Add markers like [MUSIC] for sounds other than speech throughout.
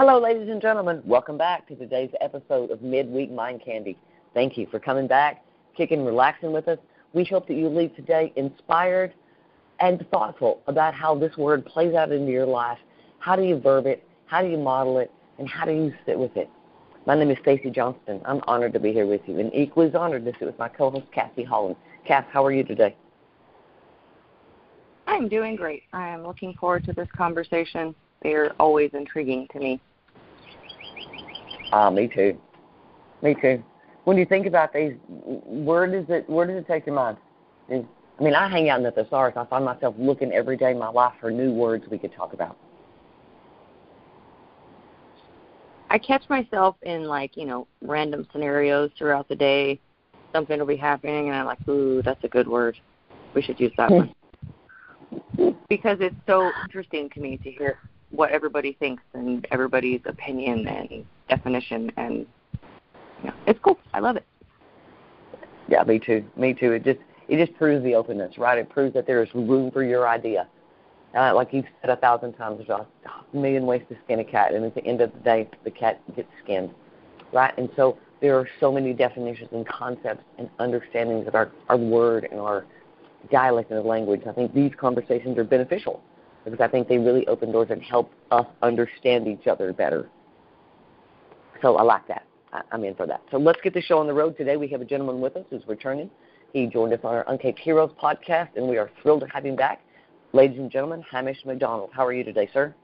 Hello, ladies and gentlemen. Welcome back to today's episode of Midweek Mind Candy. Thank you for coming back, kicking, relaxing with us. We hope that you leave today inspired and thoughtful about how this word plays out into your life. How do you verb it? How do you model it? And how do you sit with it? My name is Stacy Johnston. I'm honored to be here with you, and equally as honored to sit with my co-host Kathy Holland. Kath, how are you today? I'm doing great. I am looking forward to this conversation. They're always intriguing to me. Ah, me too. Me too. When you think about these, where does it where does it take your mind? I mean, I hang out in the thesaurus. I find myself looking every day in my life for new words we could talk about. I catch myself in like you know random scenarios throughout the day. Something will be happening, and I'm like, "Ooh, that's a good word. We should use that one." [LAUGHS] because it's so interesting to me to hear what everybody thinks and everybody's opinion and definition, and yeah, it's cool. I love it. Yeah, me too. Me too. It just it just proves the openness, right? It proves that there is room for your idea uh, like you've said a thousand times, there's a million ways to skin a cat, and at the end of the day, the cat gets skinned, right? And so there are so many definitions and concepts and understandings of our, our word and our dialect and language. I think these conversations are beneficial because I think they really open doors and help us understand each other better. So I like that. I, I'm in for that. So let's get the show on the road. Today we have a gentleman with us who's returning. He joined us on our Uncaped Heroes podcast, and we are thrilled to have him back. Ladies and gentlemen, Hamish McDonald. How are you today, sir?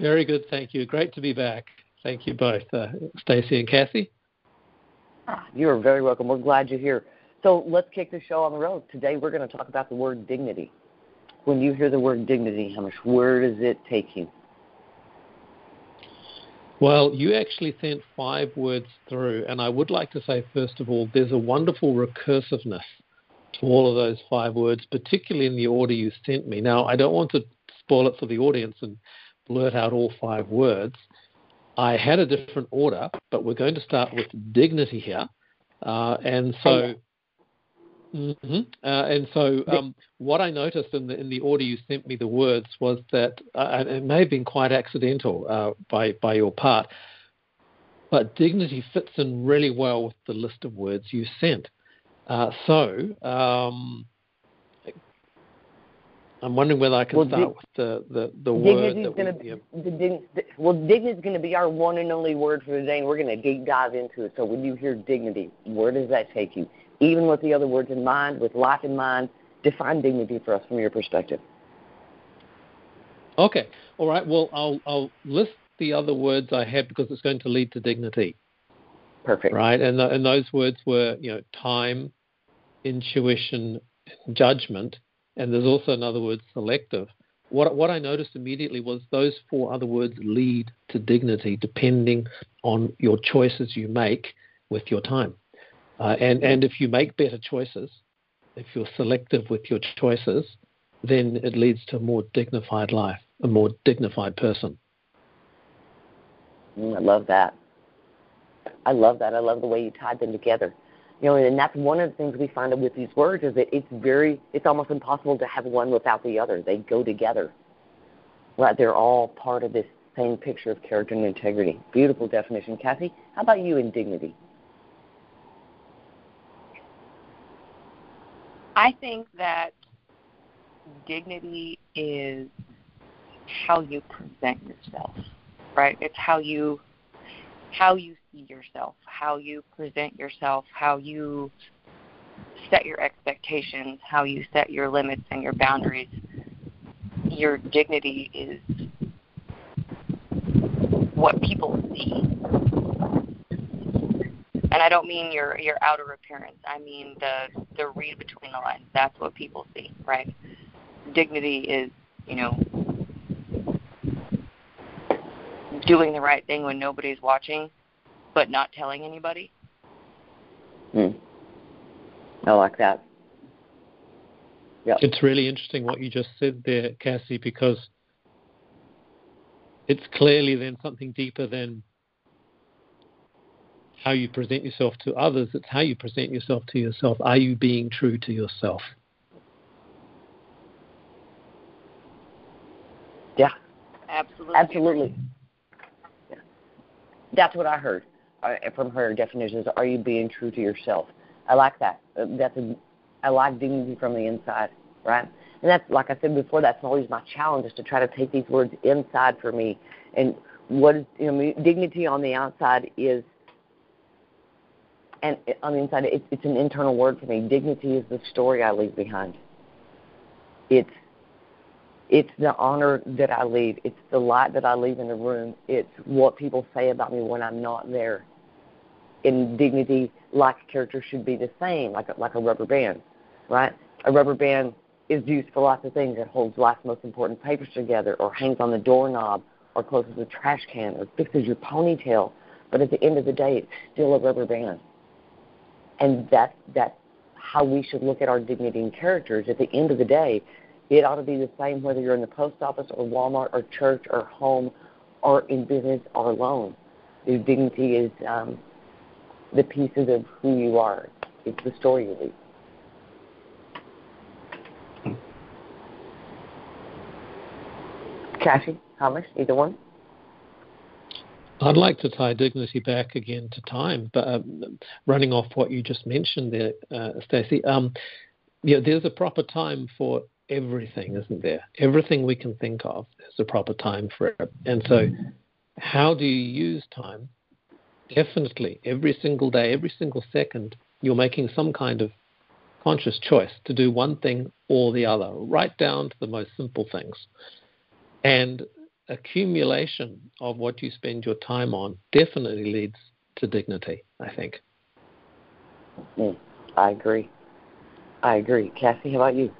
Very good, thank you. Great to be back. Thank you both, uh, Stacy and Kathy. Ah, you are very welcome. We're glad you're here. So let's kick the show on the road. Today we're going to talk about the word dignity. When you hear the word dignity, Hamish, where does it take you? Well, you actually sent five words through, and I would like to say, first of all, there's a wonderful recursiveness to all of those five words, particularly in the order you sent me. Now, I don't want to spoil it for the audience and blurt out all five words. I had a different order, but we're going to start with dignity here. Uh, and so, mm-hmm, uh, and so, um, what I noticed in the in the order you sent me the words was that uh, it may have been quite accidental uh, by by your part, but dignity fits in really well with the list of words you sent. Uh, so um, I'm wondering whether I can well, start with the the, the word. That gonna, we, the, well, dignity is going to be our one and only word for today, and we're going to deep dive into it. So when you hear dignity, where does that take you? Even with the other words in mind, with life in mind, define dignity for us from your perspective. Okay. All right. Well, I'll I'll list the other words I had because it's going to lead to dignity. Perfect. Right, and the, and those words were you know time, intuition, judgment, and there's also another word selective. What what I noticed immediately was those four other words lead to dignity depending on your choices you make with your time, uh, and and if you make better choices, if you're selective with your choices, then it leads to a more dignified life, a more dignified person. Mm, I love that. I love that. I love the way you tied them together. You know, and that's one of the things we find with these words is that it's very, it's almost impossible to have one without the other. They go together. Right? They're all part of this same picture of character and integrity. Beautiful definition. Kathy, how about you in dignity? I think that dignity is how you present yourself, right? It's how you how you see yourself, how you present yourself, how you set your expectations, how you set your limits and your boundaries. Your dignity is what people see. And I don't mean your your outer appearance. I mean the the read between the lines. That's what people see, right? Dignity is, you know, doing the right thing when nobody's watching, but not telling anybody. Hmm. I like that. Yeah. It's really interesting what you just said there, Kathy, because it's clearly then something deeper than how you present yourself to others. It's how you present yourself to yourself. Are you being true to yourself? Yeah. Absolutely. Absolutely. Yeah. That's what I heard uh, from her definitions. Are you being true to yourself? I like that. Uh, that's a, I like dignity from the inside, right? And that's like I said before. That's always my challenge is to try to take these words inside for me. And what is you know dignity on the outside is, and on the inside it's, it's an internal word for me. Dignity is the story I leave behind. It's it's the honor that I leave. It's the light that I leave in the room. It's what people say about me when I'm not there. In dignity, like character should be the same, like a, like a rubber band, right? A rubber band is used for lots of things. It holds life's most important papers together, or hangs on the doorknob, or closes a trash can, or fixes your ponytail. But at the end of the day, it's still a rubber band. And that that's how we should look at our dignity and characters. At the end of the day, it ought to be the same whether you're in the post office or Walmart or church or home or in business or alone. Your dignity is um, the pieces of who you are. It's the story you leave. Kathy, Thomas, either one? I'd like to tie dignity back again to time, but um, running off what you just mentioned there, uh, Stacy. Um, yeah, there's a proper time for everything, isn't there? Everything we can think of, there's a proper time for it. And so, how do you use time? Definitely, every single day, every single second, you're making some kind of conscious choice to do one thing or the other, right down to the most simple things. And accumulation of what you spend your time on definitely leads to dignity, I think. Mm, I agree. I agree. Kathy, how about you?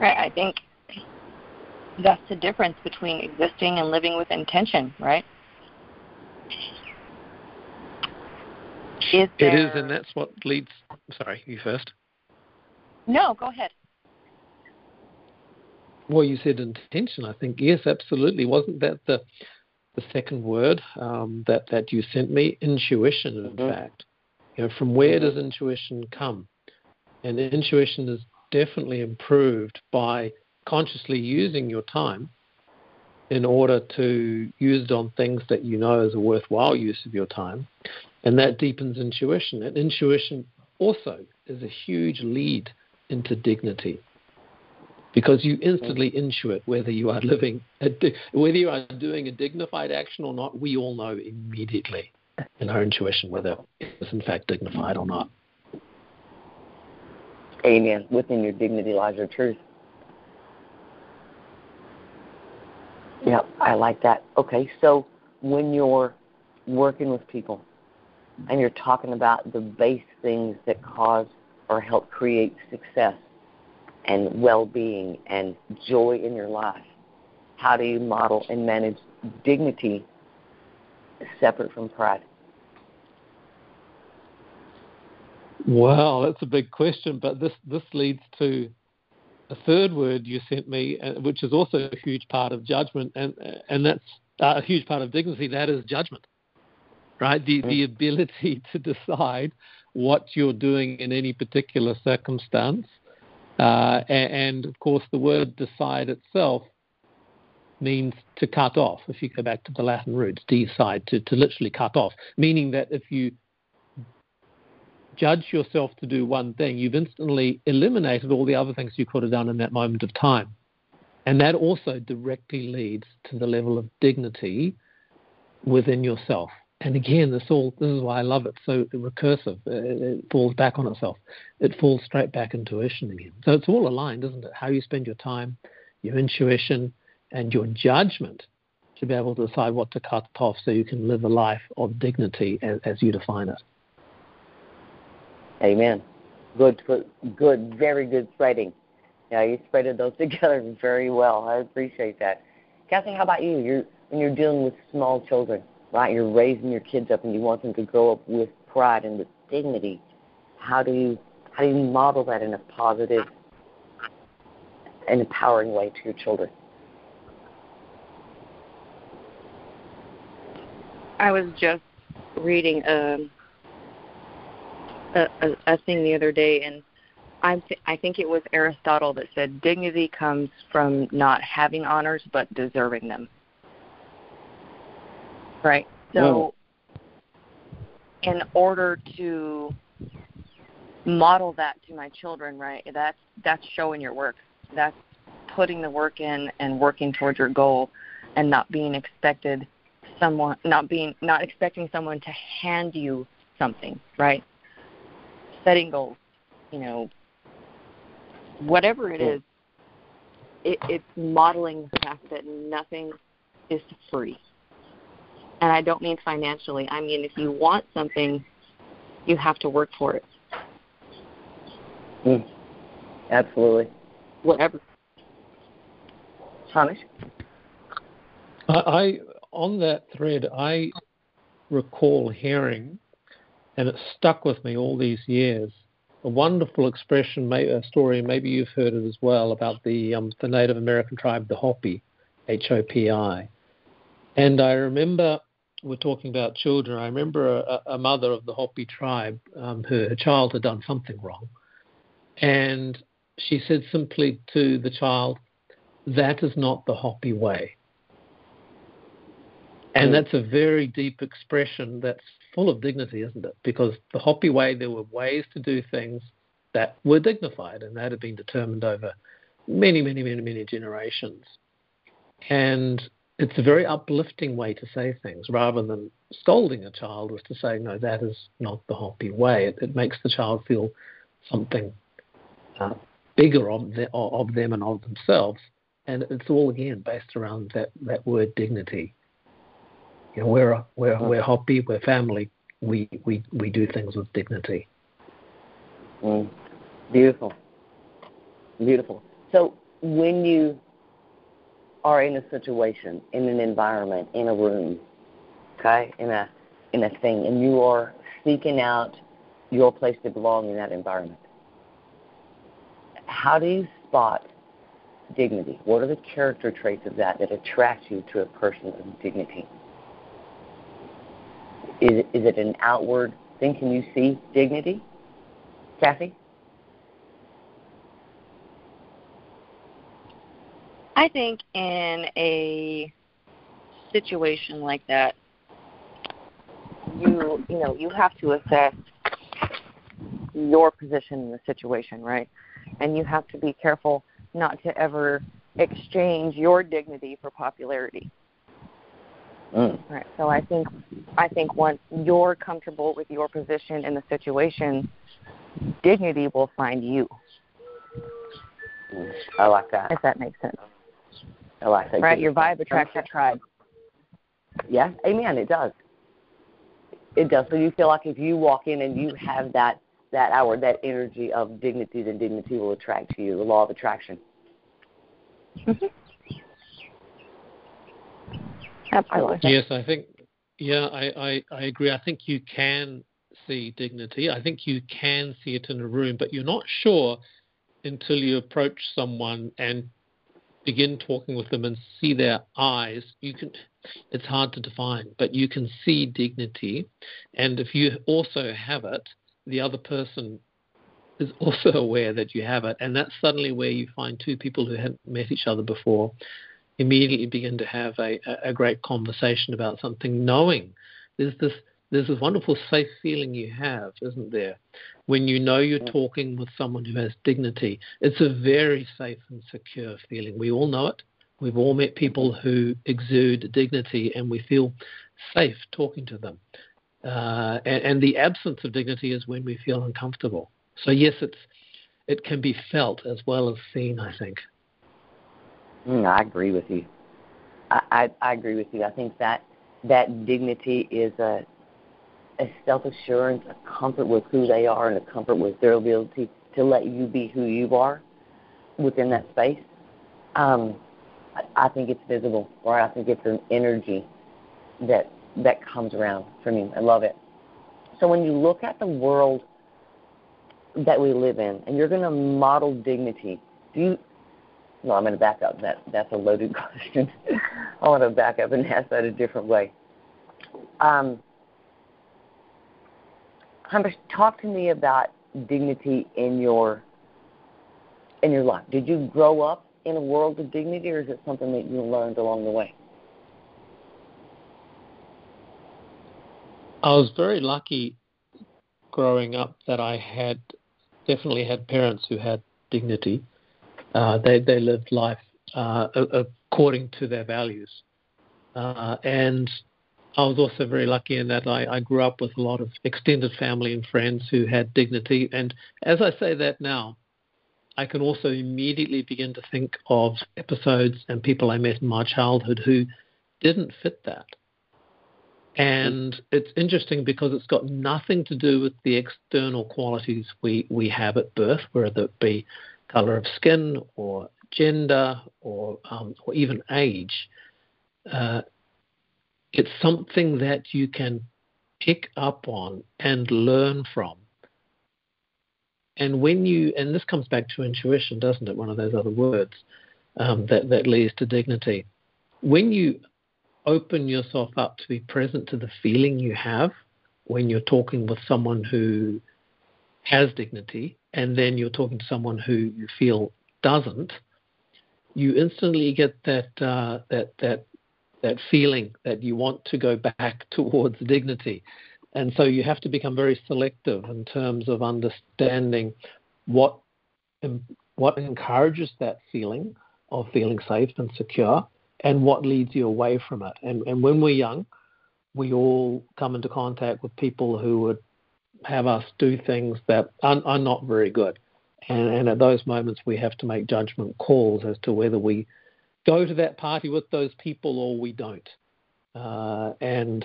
Right. I think that's the difference between existing and living with intention, right? Is there... It is, and that's what leads. Sorry, you first. No, go ahead. Well, you said intention. I think yes, absolutely. Wasn't that the the second word um, that that you sent me? Intuition, in mm-hmm. fact. You know, from where mm-hmm. does intuition come? And intuition is definitely improved by consciously using your time in order to use it on things that you know is a worthwhile use of your time. And that deepens intuition. And intuition also is a huge lead into dignity because you mm-hmm. instantly intuit whether you are living, di- whether you are doing a dignified action or not. We all know immediately in our intuition whether it's in fact dignified or not. Amen. Within your dignity lies your truth. Yeah, I like that. Okay, so when you're working with people and you're talking about the base things that cause or help create success and well being and joy in your life, how do you model and manage dignity separate from pride? Wow, that's a big question, but this this leads to a third word you sent me, uh, which is also a huge part of judgment, and and that's uh, a huge part of dignity. That is judgment, right? The the mm-hmm. ability [LAUGHS] to decide what you're doing in any particular circumstance, uh, and, of course the word decide itself means to cut off. If you go back to the Latin roots, decide to to literally cut off, meaning that if you judge yourself to do one thing, you've instantly eliminated all the other things you could have done in that moment of time. And that also directly leads to the level of dignity within yourself. And again, this all this is why I love it. So recursive, uh, it, falls back on itself. It falls straight back into intuition again. So it's all aligned, isn't it? How you spend your time, your intuition, and your judgment to be able to decide what to cut off, so you can live a life of dignity as, as you define it. Amen. Good, good, very good threading. Yeah, you threaded those [LAUGHS] together very well. I appreciate that. Kathy, how about you? You're when you're dealing with small children, right? You're raising your kids up, and you want them to grow up with pride and with dignity. How do you how do you model that in a positive and empowering way to your children? I was just reading um, a, a, a thing the other day, and I th- I think it was Aristotle that said dignity comes from not having honors but deserving them. Right. So, in order to model that to my children, right? That's that's showing your work. That's putting the work in and working towards your goal, and not being expected someone not being not expecting someone to hand you something, right? Setting goals, you know, whatever it is, it, it's modeling the fact that nothing is free. And I don't mean financially. I mean if you want something, you have to work for it. Mm. Absolutely. Whatever. Hamish? I, I on that thread, I recall hearing, and it stuck with me all these years. A wonderful expression, a story. Maybe you've heard it as well about the um, the Native American tribe, the Hopi, H O P I. And I remember we're talking about children. I remember a, a mother of the Hopi tribe, um, her, her child had done something wrong, and she said simply to the child, "That is not the Hopi way." And that's a very deep expression that's full of dignity, isn't it? Because the Hopi way, there were ways to do things that were dignified and that had been determined over many, many, many, many generations. And it's a very uplifting way to say things rather than scolding a child was to say, no, that is not the Hopi way. It, it makes the child feel something uh, bigger of, the, of them and of themselves. And it's all, again, based around that, that word dignity. You know, we're we're we're Hopi, we're family. We we we do things with dignity. Mm. Beautiful, beautiful. So when you are in a situation, in an environment, in a room, okay, in a in a thing, and you are seeking out your place to belong in that environment, how do you spot dignity? What are the character traits of that that attract you to a person of dignity? Is, is it an outward thing? Can you see dignity? Kathy? I think in a situation like that, you you know you have to assess your position in the situation, right? And you have to be careful not to ever exchange your dignity for popularity. Mm. Right. So I think I think once you're comfortable with your position in the situation, dignity will find you. Mm. I like that. If that makes sense. I like that. Right. Your vibe attracts your tribe. Yeah. Amen. It does. It does. So you feel like if you walk in and you have that that hour, that energy of dignity, then dignity will attract to you. The law of attraction. Mm-hmm. Absolutely. Yes, I think. Yeah, I, I, I agree. I think you can see dignity. I think you can see it in a room, but you're not sure until you approach someone and begin talking with them and see their eyes. You can. It's hard to define, but you can see dignity, and if you also have it, the other person is [LAUGHS] also aware that you have it, and that's suddenly where you find two people who hadn't met each other before immediately begin to have a, a great conversation about something, knowing there's this there's this wonderful safe feeling you have, isn't there? When you know you're talking with someone who has dignity, it's a very safe and secure feeling. We all know it. We've all met people who exude dignity, and we feel safe talking to them. Uh, and, and the absence of dignity is when we feel uncomfortable. So yes, it's it can be felt as well as seen. I think. Mm, I agree with you. I, I, I agree with you. I think that that dignity is a a self assurance, a comfort with who they are, and a comfort with their ability to let you be who you are within that space. Um, I, think it's visible, or I think it's an energy that that comes around for me. I love it. So when you look at the world that we live in, and you're going to model dignity, do you no, I'm going to back up. That that's a loaded [LAUGHS] question. I want to back up and ask that a different way. Um, Talk to me about dignity in your in your life. Did you grow up in a world of dignity, or is it something that you learned along the way? I was very lucky growing up that I had definitely had parents who had dignity. Uh, they they lived life uh, according to their values, uh, and I was also very lucky in that I, I grew up with a lot of extended family and friends who had dignity. And as I say that now, I can also immediately begin to think of episodes and people I met in my childhood who didn't fit that. And it's interesting because it's got nothing to do with the external qualities we, we have at birth, whether it be color of skin or gender or, um, or even age. Uh, it's something that you can pick up on and learn from. And when you, and this comes back to intuition, doesn't it? One of those other words um, that, that leads to dignity. When you open yourself up to be present to the feeling you have when you're talking with someone who has dignity, and then you're talking to someone who you feel doesn't, you instantly get that uh, that that that feeling that you want to go back [LAUGHS] towards dignity. And so you have to become very selective in terms of understanding what what encourages that feeling of feeling safe and secure and what leads you away from it. And, and when we're young, we all come into contact with people who would have us do things that are, are not very good. And, and at those moments, we have to make judgment calls as to whether we go to that party with those people or we don't. Uh, and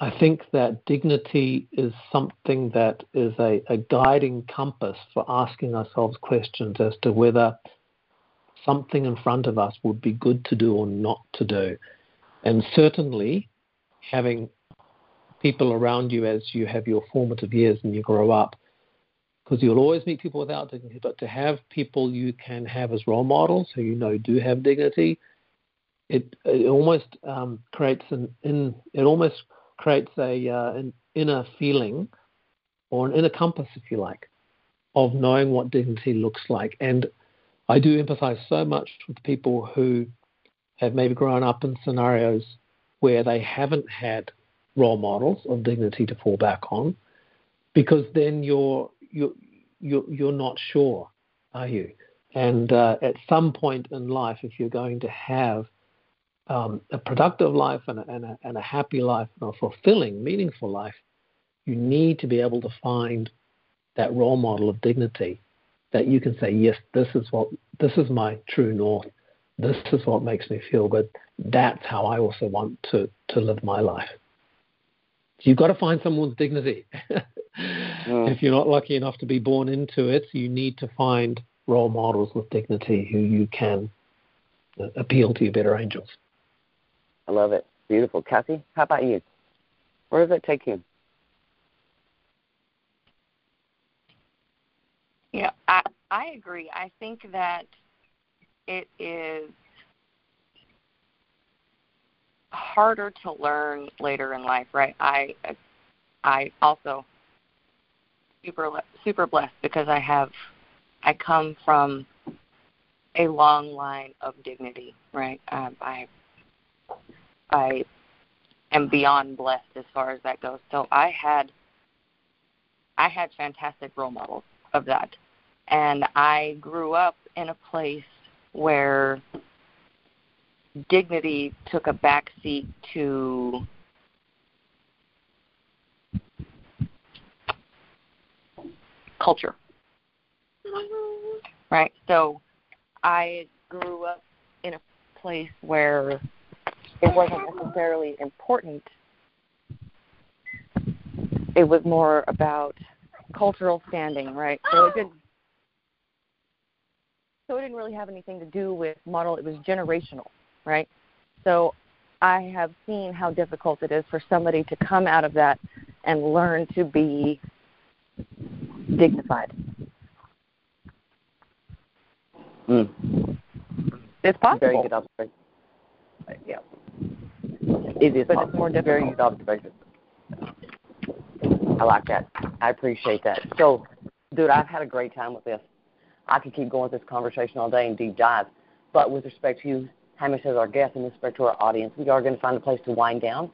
I think that dignity is something that is a, a, guiding compass for asking ourselves questions as to whether something in front of us would be good to do or not to do. And certainly, having people around you as you have your formative years and you grow up because you'll always meet people without dignity, but to have people you can have as role models who you know do have dignity, it, it almost um, creates an in, it almost creates a uh, an inner feeling or an inner compass, if you like, of knowing what dignity looks like. And I do empathize so much with people who have maybe grown up in scenarios where they haven't had role models of dignity to fall back on, because then you're you you you're not sure, are you? And uh, at some point in life, if you're going to have um, a productive life and a, and, a, and a happy life and a fulfilling, meaningful life, you need to be able to find that role model of dignity that you can say, yes, this is what this is my true north. This is what makes me feel good. That's how I also want to, to live my life. So you've got to find someone's dignity. mm. If you're not lucky enough to be born into it, you need to find role models with dignity who you can uh, appeal to your better angels. I love it. Beautiful. Kathy, how about you? Where does that take you? Yeah, I I agree. I think that it is harder to learn later in life, right? I I also super super blessed because I have I come from a long line of dignity, right? Um, I I am beyond blessed as far as that goes. So I had I had fantastic role models of that. And I grew up in a place where dignity took a backseat to culture. Right? So I grew up in a place where it wasn't necessarily important. It was more about cultural standing, right? So it didn't so it didn't really have anything to do with model, it was generational, right? So I have seen how difficult it is for somebody to come out of that and learn to be dignified. Mm. It's possible. Very good observation. Yeah. It is but possible. it's more difficult. Very good observation. I like that. I appreciate that. So, dude, I've had a great time with this. I could keep going with this conversation all day and deep dive. But with respect to you, Hamish as our guest and respect to our audience, we are going to find a place to wind down.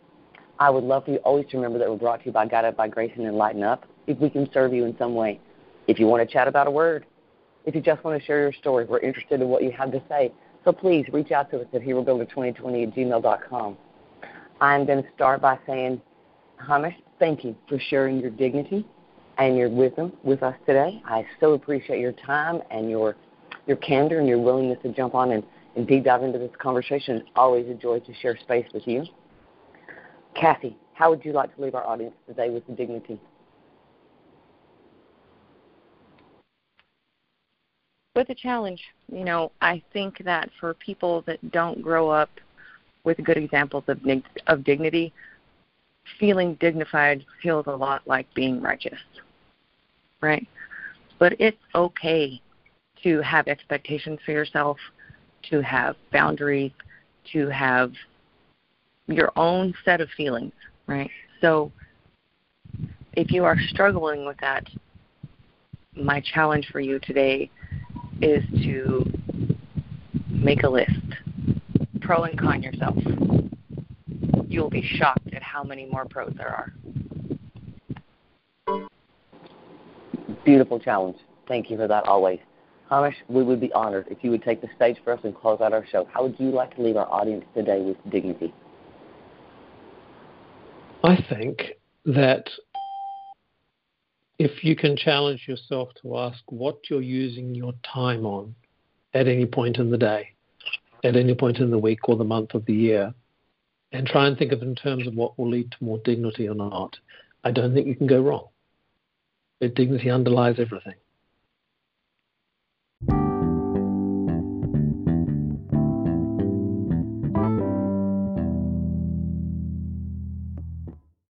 I would love for you always to remember that we're brought to you by Guided by Grace and Enlighten Up. If we can serve you in some way, if you want to chat about a word, if you just want to share your story, we're interested in what you have to say. So please reach out to us at herobuilder2020 at gmail.com. I'm going to start by saying, Hamish, thank you for sharing your dignity and your wisdom with us today. I so appreciate your time and your your candor and your willingness to jump on and, and deep dive into this conversation. Always a joy to share space with you. Kathy, how would you like to leave our audience today with the dignity? With a challenge. You know, I think that for people that don't grow up with good examples of, of dignity, feeling dignified feels a lot like being righteous, right? But it's okay to have expectations for yourself, to have boundaries, to have your own set of feelings, right? So if you are struggling with that, my challenge for you today is to make a list, pro and con yourself. You'll be shocked at how many more pros there are. Beautiful challenge. Thank you for that always. Hamish, we would be honored if you would take the stage for us and close out our show. How would you like to leave our audience today with dignity? I think that if you can challenge yourself to ask what you're using your time on at any point in the day, at any point in the week or the month of the year, and try and think of it in terms of what will lead to more dignity or not, I don't think you can go wrong. But dignity underlies everything.